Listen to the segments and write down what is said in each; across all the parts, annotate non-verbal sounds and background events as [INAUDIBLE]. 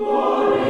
Glory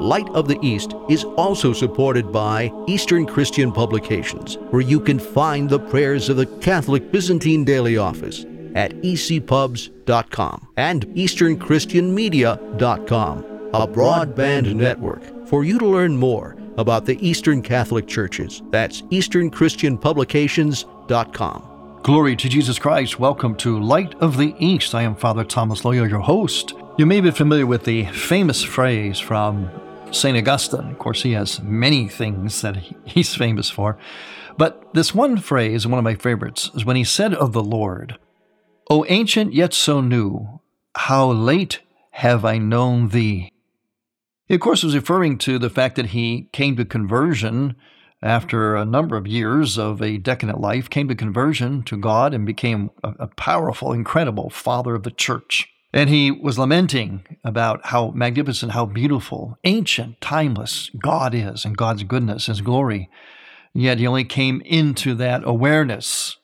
Light of the East is also supported by Eastern Christian Publications, where you can find the prayers of the Catholic Byzantine Daily Office at ecpubs.com and easternchristianmedia.com a broadband network for you to learn more about the Eastern Catholic Churches. That's easternchristianpublications.com. Glory to Jesus Christ. Welcome to Light of the East. I am Father Thomas Loya, your host. You may be familiar with the famous phrase from St. Augustine. Of course, he has many things that [LAUGHS] he's famous for. But this one phrase, one of my favorites, is when he said of the Lord, O ancient yet so new, how late have I known thee? He, of course, was referring to the fact that he came to conversion after a number of years of a decadent life, came to conversion to God and became a, a powerful, incredible father of the church. And he was lamenting about how magnificent, how beautiful, ancient, timeless God is and God's goodness, His glory. Yet he only came into that awareness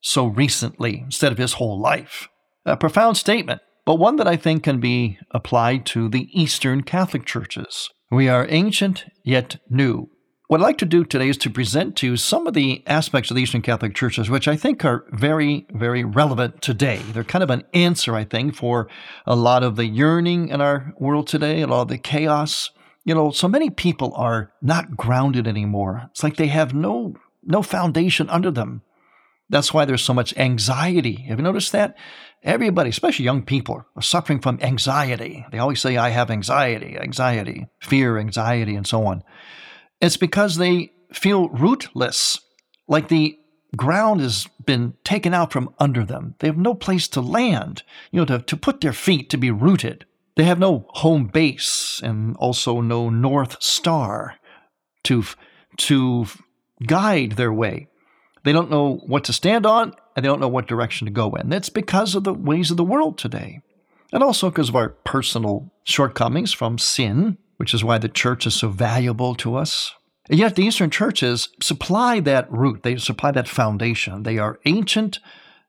so recently instead of his whole life. A profound statement but one that I think can be applied to the Eastern Catholic churches. We are ancient yet new. What I'd like to do today is to present to you some of the aspects of the Eastern Catholic churches which I think are very, very relevant today. They're kind of an answer, I think, for a lot of the yearning in our world today, a lot of the chaos. You know, so many people are not grounded anymore. It's like they have no no foundation under them. That's why there's so much anxiety. Have you noticed that? Everybody, especially young people, are suffering from anxiety. They always say, I have anxiety, anxiety, fear, anxiety, and so on. It's because they feel rootless, like the ground has been taken out from under them. They have no place to land, you know, to, to put their feet, to be rooted. They have no home base and also no North Star to, to guide their way. They don't know what to stand on and they don't know what direction to go in. That's because of the ways of the world today. And also because of our personal shortcomings from sin, which is why the church is so valuable to us. And yet the Eastern churches supply that root, they supply that foundation. They are ancient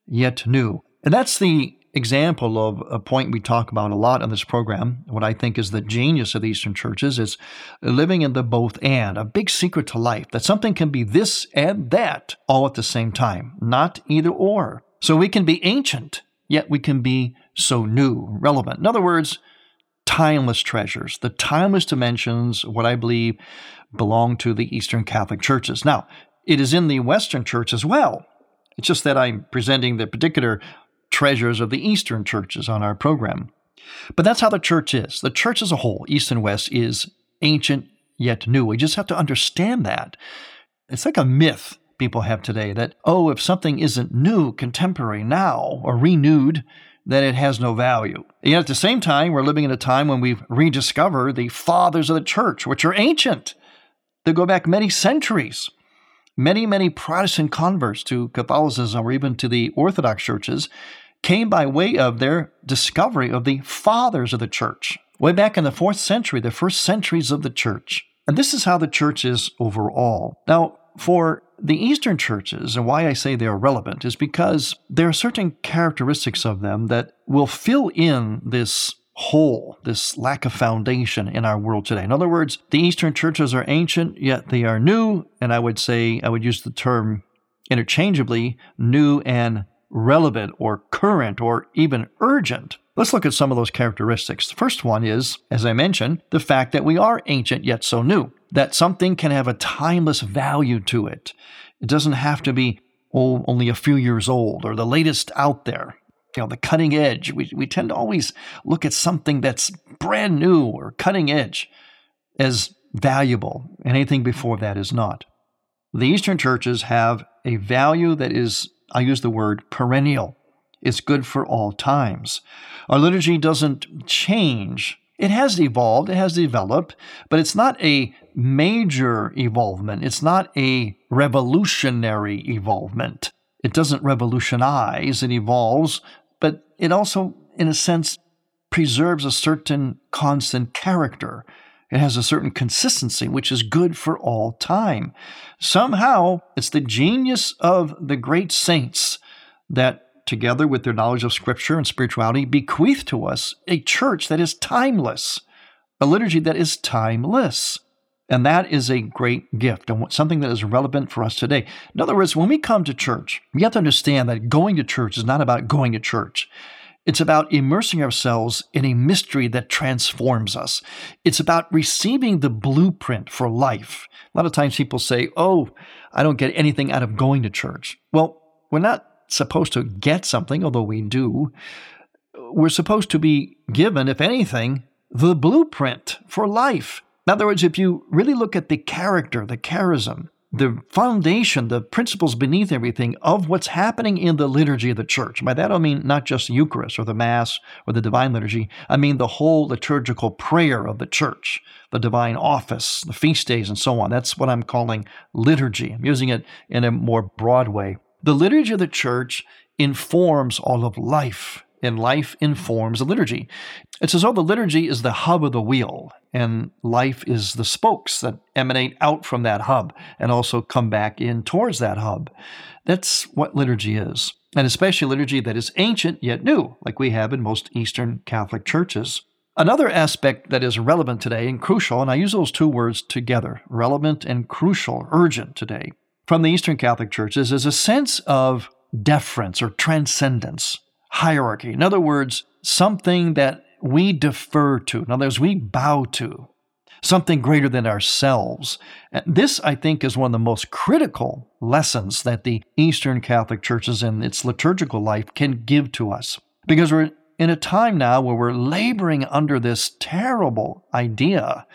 yet new. And that's the example of a point we talk about a lot on this program. What I think is the genius of the Eastern churches is living in the both and, a big secret to life, that something can be this and that all at the same time, not either or. So we can be ancient, yet we can be so new, relevant. In other words, timeless treasures, the timeless dimensions, what I believe belong to the Eastern Catholic churches. Now, it is in the Western church as well. It's just that I'm presenting the particular treasures of the Eastern churches on our program. But that's how the church is. The church as a whole, East and West, is ancient yet new. We just have to understand that. It's like a myth people have today that, oh, if something isn't new, contemporary now, or renewed, then it has no value. And yet at the same time, we're living in a time when we rediscover the fathers of the church, which are ancient. They go back many centuries. Many, many Protestant converts to Catholicism or even to the Orthodox churches came by way of their discovery of the fathers of the church, way back in the fourth century, the first centuries of the church. And this is how the church is overall. Now, for the Eastern churches, and why I say they are relevant, is because there are certain characteristics of them that will fill in this hole, this lack of foundation in our world today. In other words, the Eastern churches are ancient, yet they are new. And I would say, I would use the term interchangeably new and relevant or current or even urgent. Let's look at some of those characteristics. The first one is, as I mentioned, the fact that we are ancient yet so new, that something can have a timeless value to it. It doesn't have to be oh, only a few years old or the latest out there. You know, the cutting edge. We, we tend to always look at something that's brand new or cutting edge as valuable, and anything before that is not. The Eastern churches have a value that is, I use the word perennial. It's good for all times. Our liturgy doesn't change. It has evolved, it has developed, but it's not a major evolvement. It's not a revolutionary evolvement. It doesn't revolutionize, it evolves, but it also, in a sense, preserves a certain constant character. It has a certain consistency, which is good for all time. Somehow, it's the genius of the great saints that, together with their knowledge of Scripture and spirituality, bequeath to us a church that is timeless, a liturgy that is timeless. And that is a great gift and something that is relevant for us today. In other words, when we come to church, we have to understand that going to church is not about going to church. It's about immersing ourselves in a mystery that transforms us. It's about receiving the blueprint for life. A lot of times people say, Oh, I don't get anything out of going to church. Well, we're not supposed to get something, although we do. We're supposed to be given, if anything, the blueprint for life. In other words, if you really look at the character, the charism, the foundation, the principles beneath everything of what's happening in the liturgy of the church. By that I mean not just Eucharist or the Mass or the Divine Liturgy. I mean the whole liturgical prayer of the church, the divine office, the feast days, and so on. That's what I'm calling liturgy. I'm using it in a more broad way. The liturgy of the church informs all of life and life informs the liturgy. It's as though the liturgy is the hub of the wheel, and life is the spokes that emanate out from that hub and also come back in towards that hub. That's what liturgy is, and especially liturgy that is ancient yet new, like we have in most Eastern Catholic churches. Another aspect that is relevant today and crucial, and I use those two words together relevant and crucial, urgent today, from the Eastern Catholic churches is a sense of deference or transcendence hierarchy. In other words, something that we defer to. In other words, we bow to something greater than ourselves. This, I think, is one of the most critical lessons that the Eastern Catholic churches and its liturgical life can give to us. Because we're in a time now where we're laboring under this terrible idea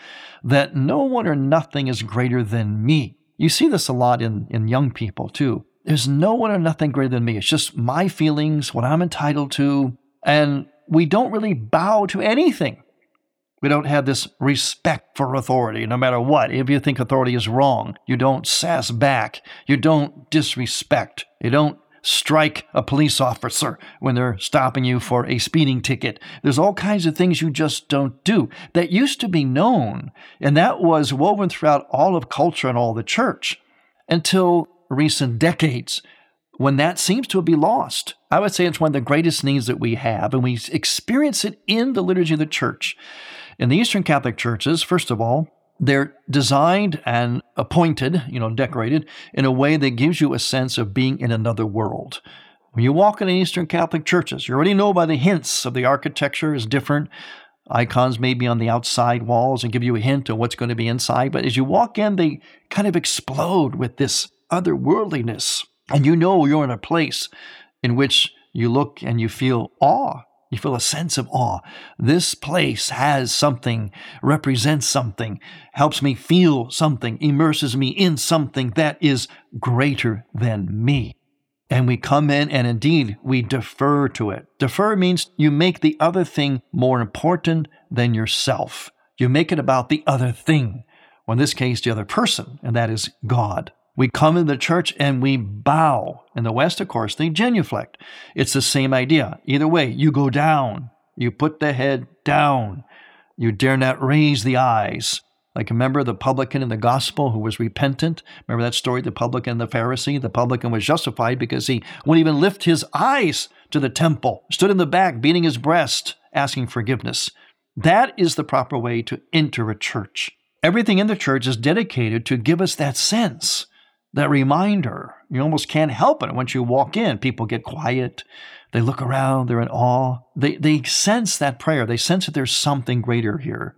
that no one or nothing is greater than me. You see this a lot in, in young people, too. There's no one or nothing greater than me. It's just my feelings, what I'm entitled to. And we don't really bow to anything. We don't have this respect for authority, no matter what. If you think authority is wrong, you don't sass back. You don't disrespect. You don't strike a police officer when they're stopping you for a speeding ticket. There's all kinds of things you just don't do that used to be known, and that was woven throughout all of culture and all the church until recent decades when that seems to be lost. I would say it's one of the greatest needs that we have, and we experience it in the liturgy of the church. In the Eastern Catholic churches, first of all, they're designed and appointed, you know, decorated in a way that gives you a sense of being in another world. When you walk in Eastern Catholic churches, you already know by the hints of the architecture is different. Icons may be on the outside walls and give you a hint of what's going to be inside, but as you walk in, they kind of explode with this otherworldliness. And you know you're in a place in which you look and you feel awe. You feel a sense of awe. This place has something, represents something, helps me feel something, immerses me in something that is greater than me. And we come in and indeed we defer to it. Defer means you make the other thing more important than yourself. You make it about the other thing, or in this case, the other person, and that is God. We come in the church and we bow. In the West, of course, they genuflect. It's the same idea. Either way, you go down. You put the head down. You dare not raise the eyes. Like remember the publican in the gospel who was repentant? Remember that story, the publican and the Pharisee? The publican was justified because he wouldn't even lift his eyes to the temple, stood in the back, beating his breast, asking forgiveness. That is the proper way to enter a church. Everything in the church is dedicated to give us that sense, that reminder. You almost can't help it. Once you walk in, people get quiet. They look around, they're in awe. They, they sense that prayer. They sense that there's something greater here.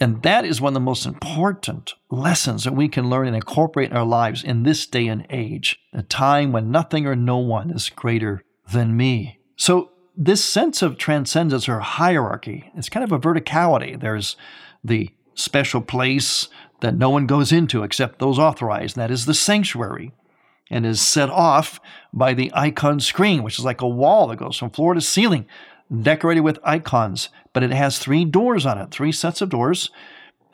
And that is one of the most important lessons that we can learn and incorporate in our lives in this day and age, a time when nothing or no one is greater than me. So, this sense of transcendence or hierarchy, it's kind of a verticality. There's the special place that no one goes into except those authorized, that is the sanctuary, and is set off by the icon screen, which is like a wall that goes from floor to ceiling, decorated with icons. But it has three doors on it, three sets of doors,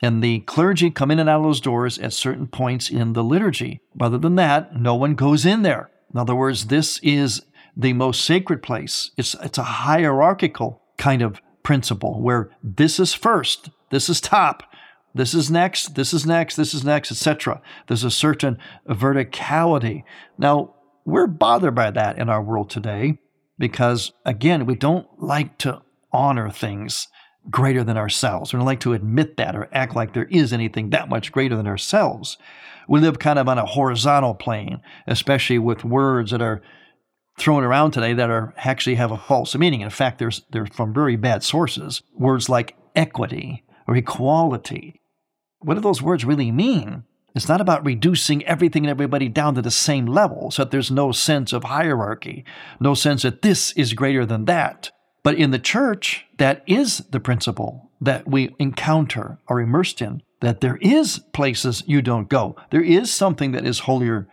and the clergy come in and out of those doors at certain points in the liturgy. Other than that, no one goes in there. In other words, this is the most sacred place. It's, it's a hierarchical kind of principle where this is first, this is top, this is next, this is next, this is next, etc. There's a certain verticality. Now, we're bothered by that in our world today because, again, we don't like to honor things greater than ourselves. We don't like to admit that or act like there is anything that much greater than ourselves. We live kind of on a horizontal plane, especially with words that are thrown around today that are actually have a false meaning. In fact, there's they're from very bad sources. Words like equity or equality. What do those words really mean? It's not about reducing everything and everybody down to the same level so that there's no sense of hierarchy, no sense that this is greater than that. But in the church, that is the principle that we encounter, are immersed in, that there is places you don't go. There is something that is holier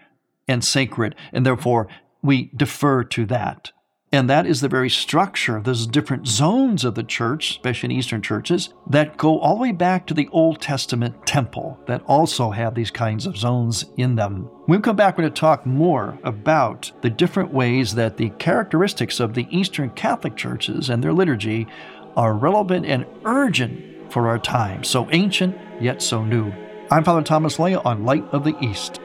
and sacred, and therefore we defer to that. And that is the very structure of those different zones of the church, especially in Eastern churches, that go all the way back to the Old Testament temple that also have these kinds of zones in them. When we come back, we're going to talk more about the different ways that the characteristics of the Eastern Catholic churches and their liturgy are relevant and urgent for our time, so ancient yet so new. I'm Father Thomas Loya on Light of the East.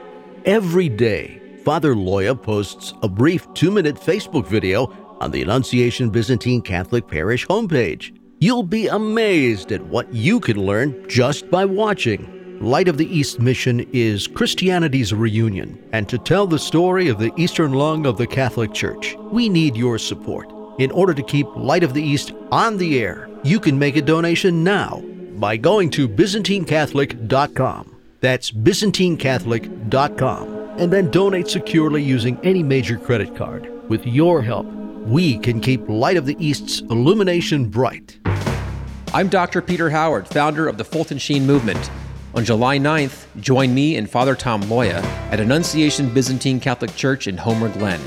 Every day, Father Loya posts a brief two minute Facebook video on the Annunciation Byzantine Catholic Parish homepage. You'll be amazed at what you can learn just by watching. Light of the East mission is Christianity's reunion, and to tell the story of the Eastern lung of the Catholic Church, we need your support. In order to keep Light of the East on the air, you can make a donation now by going to ByzantineCatholic.com. That's ByzantineCatholic.com and then donate securely using any major credit card. With your help, we can keep Light of the East's illumination bright. I'm Dr. Peter Howard, founder of the Fulton Sheen Movement. On July 9th, join me and Father Tom Loya at Annunciation Byzantine Catholic Church in Homer Glen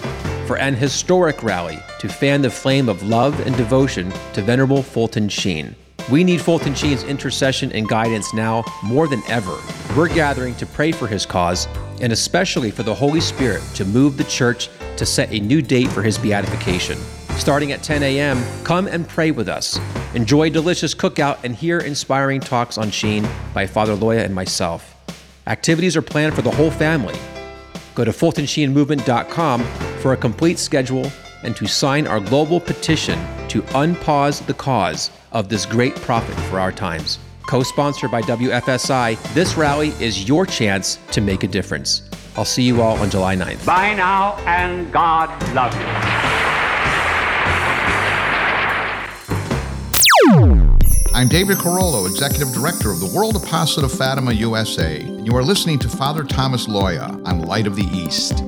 for an historic rally to fan the flame of love and devotion to Venerable Fulton Sheen. We need Fulton Sheen's intercession and guidance now more than ever. We're gathering to pray for his cause and especially for the Holy Spirit to move the church to set a new date for his beatification. Starting at 10 a.m., come and pray with us. Enjoy delicious cookout and hear inspiring talks on Sheen by Father Loya and myself. Activities are planned for the whole family. Go to FultonSheenMovement.com for a complete schedule and to sign our global petition to unpause the cause of this great prophet for our times. Co sponsored by WFSI, this rally is your chance to make a difference. I'll see you all on July 9th. Bye now, and God love you. I'm David Carollo, Executive Director of the World Apostolate of Fatima USA, and you are listening to Father Thomas Loya on Light of the East.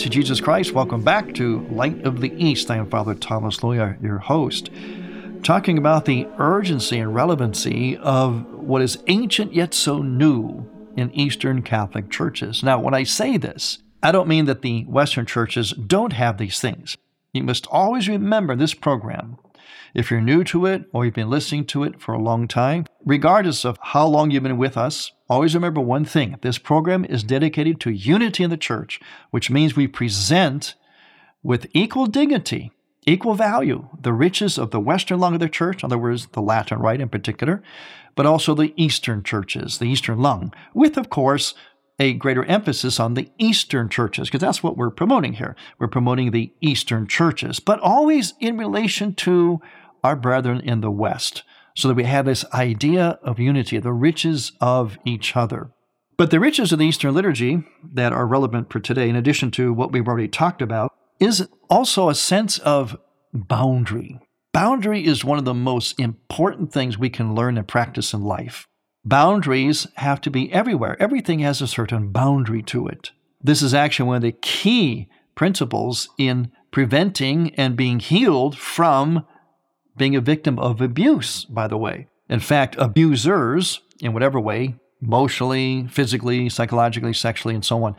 To Jesus Christ. Welcome back to Light of the East. I am Father Thomas Loya, your host, talking about the urgency and relevancy of what is ancient yet so new in Eastern Catholic churches. Now, when I say this, I don't mean that the Western churches don't have these things. You must always remember this program If you're new to it or you've been listening to it for a long time, regardless of how long you've been with us, always remember one thing. This program is dedicated to unity in the church, which means we present with equal dignity, equal value, the riches of the Western lung of the church, in other words, the Latin Rite in particular, but also the Eastern churches, the Eastern lung, with, of course, a greater emphasis on the Eastern churches, because that's what we're promoting here. We're promoting the Eastern churches, but always in relation to our brethren in the West, so that we have this idea of unity, the riches of each other. But the riches of the Eastern liturgy that are relevant for today, in addition to what we've already talked about, is also a sense of boundary. Boundary is one of the most important things we can learn and practice in life. Boundaries have to be everywhere. Everything has a certain boundary to it. This is actually one of the key principles in preventing and being healed from being a victim of abuse, by the way. In fact, abusers, in whatever way, emotionally, physically, psychologically, sexually, and so on,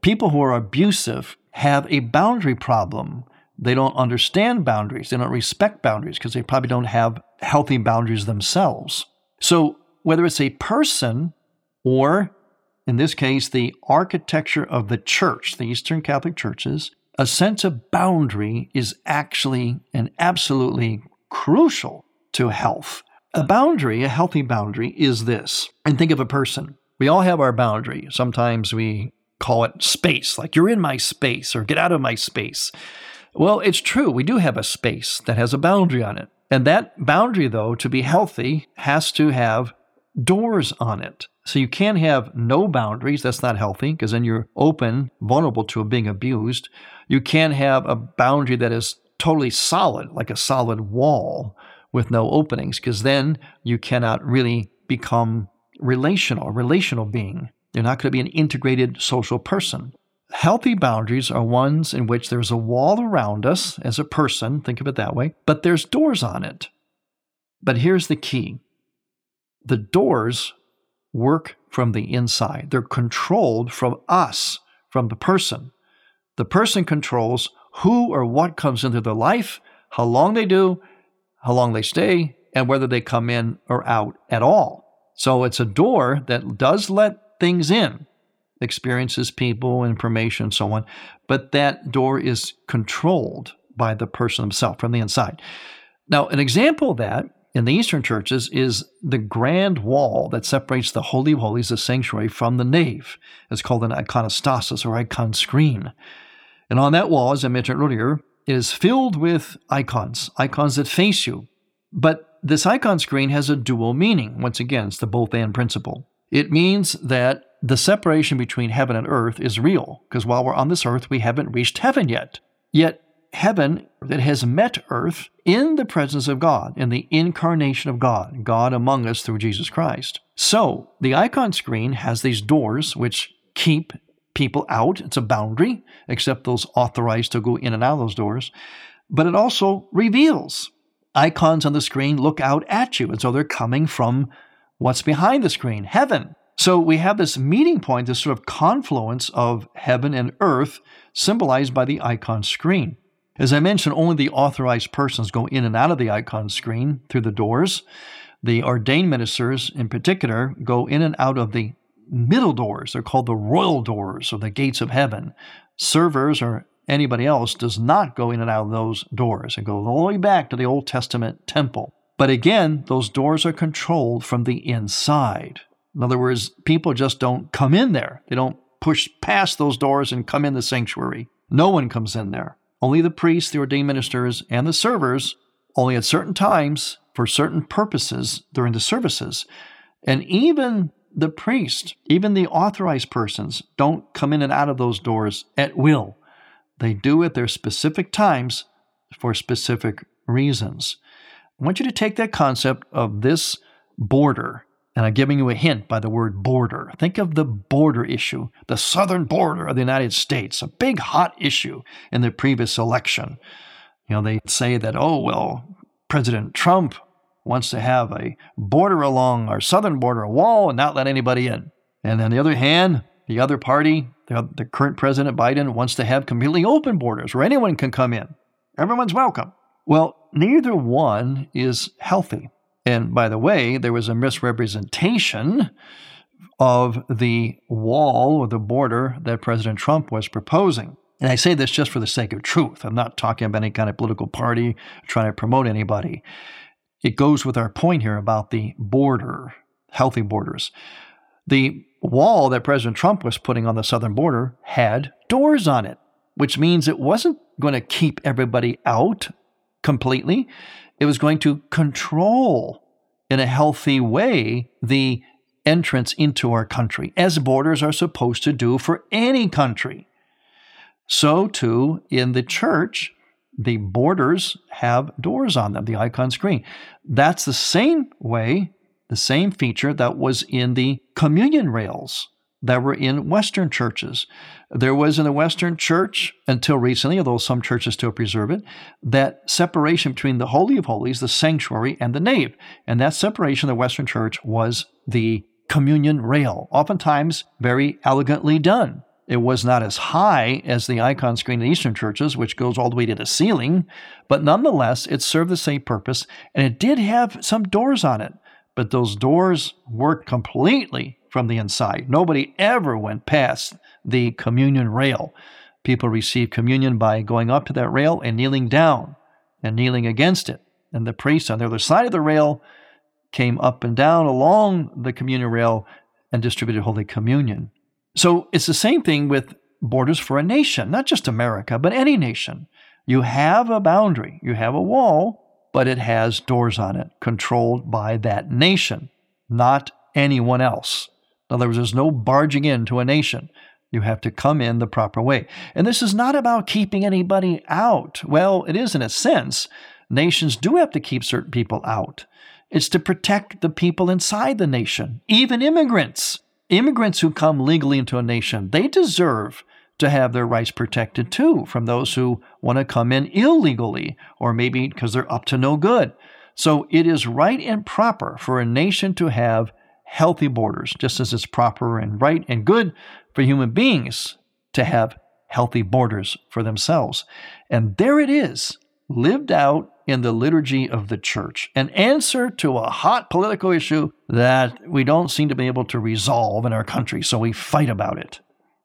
people who are abusive have a boundary problem. They don't understand boundaries. They don't respect boundaries because they probably don't have healthy boundaries themselves. So, whether it's a person or, in this case, the architecture of the church, the Eastern Catholic churches, a sense of boundary is actually and absolutely crucial to health. A boundary, a healthy boundary, is this. And think of a person. We all have our boundary. Sometimes we call it space, like you're in my space or get out of my space. Well, it's true. We do have a space that has a boundary on it. And that boundary, though, to be healthy, has to have doors on it. So you can't have no boundaries. That's not healthy because then you're open, vulnerable to being abused. You can't have a boundary that is totally solid, like a solid wall with no openings, because then you cannot really become relational, a relational being. You're not going to be an integrated social person. Healthy boundaries are ones in which there's a wall around us as a person, think of it that way, but there's doors on it. But here's the key the doors work from the inside. They're controlled from us, from the person. The person controls who or what comes into their life, how long they do, how long they stay, and whether they come in or out at all. So it's a door that does let things in, experiences, people, information, so on, but that door is controlled by the person himself from the inside. Now, an example of that in the Eastern churches is the grand wall that separates the Holy of Holies, the sanctuary, from the nave. It's called an iconostasis or icon screen. And on that wall, as I mentioned earlier, is filled with icons, icons that face you. But this icon screen has a dual meaning. Once again, it's the both and principle. It means that the separation between heaven and earth is real, because while we're on this earth, we haven't reached heaven yet. Yet heaven that has met earth in the presence of God, in the incarnation of God, God among us through Jesus Christ. So the icon screen has these doors which keep people out. It's a boundary, except those authorized to go in and out of those doors. But it also reveals. Icons on the screen look out at you, and so they're coming from what's behind the screen, heaven. So we have this meeting point, this sort of confluence of heaven and earth, symbolized by the icon screen. As I mentioned, only the authorized persons go in and out of the icon screen through the doors. The ordained ministers, in particular, go in and out of the middle doors. They're called the royal doors or the gates of heaven. Servers or anybody else does not go in and out of those doors. and go all the way back to the Old Testament temple. But again, those doors are controlled from the inside. In other words, people just don't come in there. They don't push past those doors and come in the sanctuary. No one comes in there. Only the priests, the ordained ministers, and the servers, only at certain times for certain purposes during the services. And even the priest, even the authorized persons, don't come in and out of those doors at will. They do at their specific times for specific reasons. I want you to take that concept of this border and I'm giving you a hint by the word border. Think of the border issue, the southern border of the United States, a big hot issue in the previous election. You know, they say that, oh, well, President Trump wants to have a border along our southern border, a wall, and not let anybody in. And then on the other hand, the other party, the, the current President Biden, wants to have completely open borders where anyone can come in. Everyone's welcome. Well, neither one is healthy. And by the way, there was a misrepresentation of the wall or the border that President Trump was proposing. And I say this just for the sake of truth. I'm not talking about any kind of political party, trying to promote anybody. It goes with our point here about the border, healthy borders. The wall that President Trump was putting on the southern border had doors on it, which means it wasn't going to keep everybody out completely. It was going to control in a healthy way the entrance into our country, as borders are supposed to do for any country. So, too, in the church, the borders have doors on them, the icon screen. That's the same way, the same feature that was in the communion rails that were in Western churches. There was in the Western church, until recently, although some churches still preserve it, that separation between the Holy of Holies, the sanctuary, and the nave. And that separation in the Western church was the communion rail, oftentimes very elegantly done. It was not as high as the icon screen in Eastern churches, which goes all the way to the ceiling, but nonetheless, it served the same purpose, and it did have some doors on it. But those doors worked completely from the inside. Nobody ever went past the communion rail. People received communion by going up to that rail and kneeling down and kneeling against it. And the priest on the other side of the rail came up and down along the communion rail and distributed Holy Communion. So it's the same thing with borders for a nation, not just America, but any nation. You have a boundary, you have a wall, but it has doors on it, controlled by that nation, not anyone else. In other words, there's no barging into a nation. You have to come in the proper way. And this is not about keeping anybody out. Well, it is in a sense. Nations do have to keep certain people out. It's to protect the people inside the nation, even immigrants immigrants who come legally into a nation, they deserve to have their rights protected too from those who want to come in illegally or maybe because they're up to no good. So it is right and proper for a nation to have healthy borders, just as it's proper and right and good for human beings to have healthy borders for themselves. And there it is, lived out in the liturgy of the church, an answer to a hot political issue that we don't seem to be able to resolve in our country. So we fight about it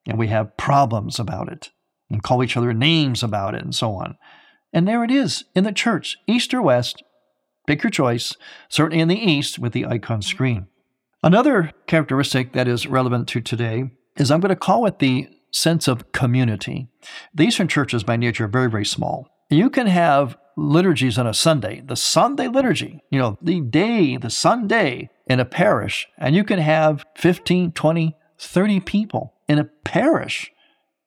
and we have problems about it and call each other names about it and so on. And there it is in the church, east or west, pick your choice, certainly in the east with the icon screen. Another characteristic that is relevant to today is I'm going to call it the sense of community. The Eastern churches by nature are very, very small. You can have liturgies on a Sunday, the Sunday liturgy, you know, the day, the Sunday in a parish, and you can have 15, 20, 30 people in a parish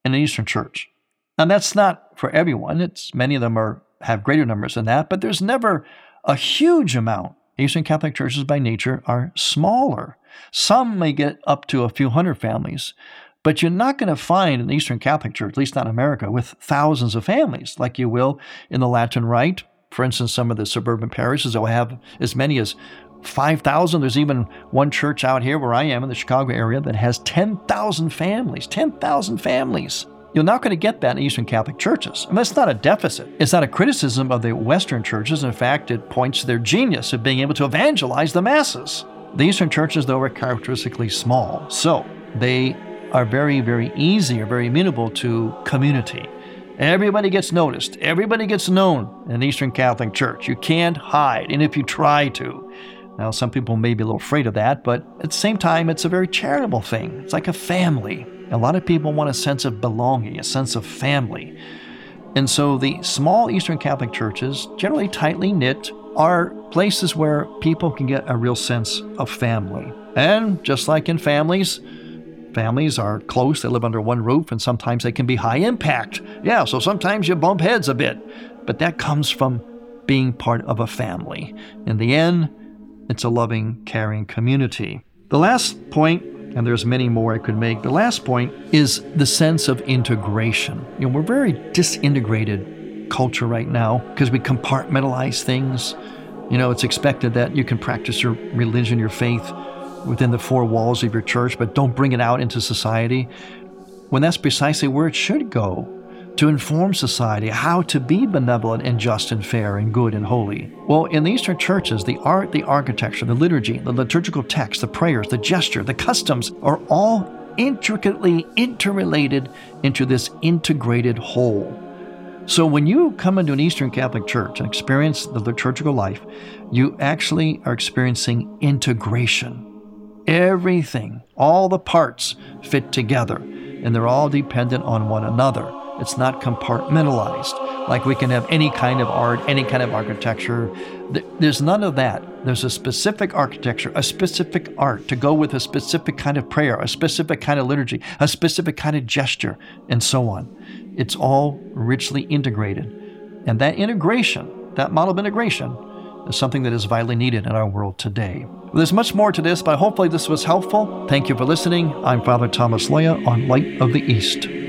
in an Eastern church. And that's not for everyone. It's many of them are have greater numbers than that, but there's never a huge amount. Eastern Catholic churches by nature are smaller. Some may get up to a few hundred families, but you're not going to find an Eastern Catholic Church, at least not in America, with thousands of families like you will in the Latin Rite. For instance, some of the suburban parishes will have as many as 5,000. There's even one church out here where I am in the Chicago area that has 10,000 families. 10,000 families. You're not going to get that in Eastern Catholic churches. And that's not a deficit. It's not a criticism of the Western churches. In fact, it points to their genius of being able to evangelize the masses. The Eastern churches, though, are characteristically small. So they are very, very easy or very amenable to community. Everybody gets noticed. Everybody gets known in the Eastern Catholic Church. You can't hide, and if you try to. Now, some people may be a little afraid of that, but at the same time, it's a very charitable thing. It's like a family. A lot of people want a sense of belonging, a sense of family. And so the small Eastern Catholic churches, generally tightly knit, are places where people can get a real sense of family. And just like in families, Families are close, they live under one roof, and sometimes they can be high impact. Yeah, so sometimes you bump heads a bit, but that comes from being part of a family. In the end, it's a loving, caring community. The last point, and there's many more I could make, the last point is the sense of integration. You know, we're very disintegrated culture right now because we compartmentalize things. You know, it's expected that you can practice your religion, your faith within the four walls of your church, but don't bring it out into society, when that's precisely where it should go. To inform society how to be benevolent and just and fair and good and holy. Well, in the Eastern churches, the art, the architecture, the liturgy, the liturgical text, the prayers, the gesture, the customs are all intricately interrelated into this integrated whole. So when you come into an Eastern Catholic church and experience the liturgical life, you actually are experiencing integration. Everything, all the parts fit together, and they're all dependent on one another. It's not compartmentalized, like we can have any kind of art, any kind of architecture. There's none of that. There's a specific architecture, a specific art to go with a specific kind of prayer, a specific kind of liturgy, a specific kind of gesture, and so on. It's all richly integrated. And that integration, that model of integration, is something that is vitally needed in our world today. There's much more to this, but hopefully this was helpful. Thank you for listening. I'm Father Thomas Loya on Light of the East.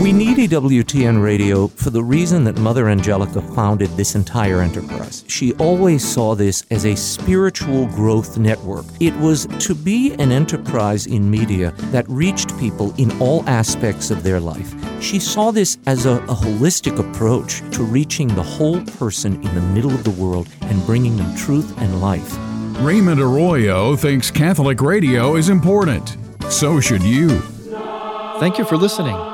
We need EWTN radio for the reason that Mother Angelica founded this entire enterprise. She always saw this as a spiritual growth network. It was to be an enterprise in media that reached people in all aspects of their life. She saw this as a, a holistic approach to reaching the whole person in the middle of the world and bringing them truth and life. Raymond Arroyo thinks Catholic radio is important. So should you. Thank you for listening.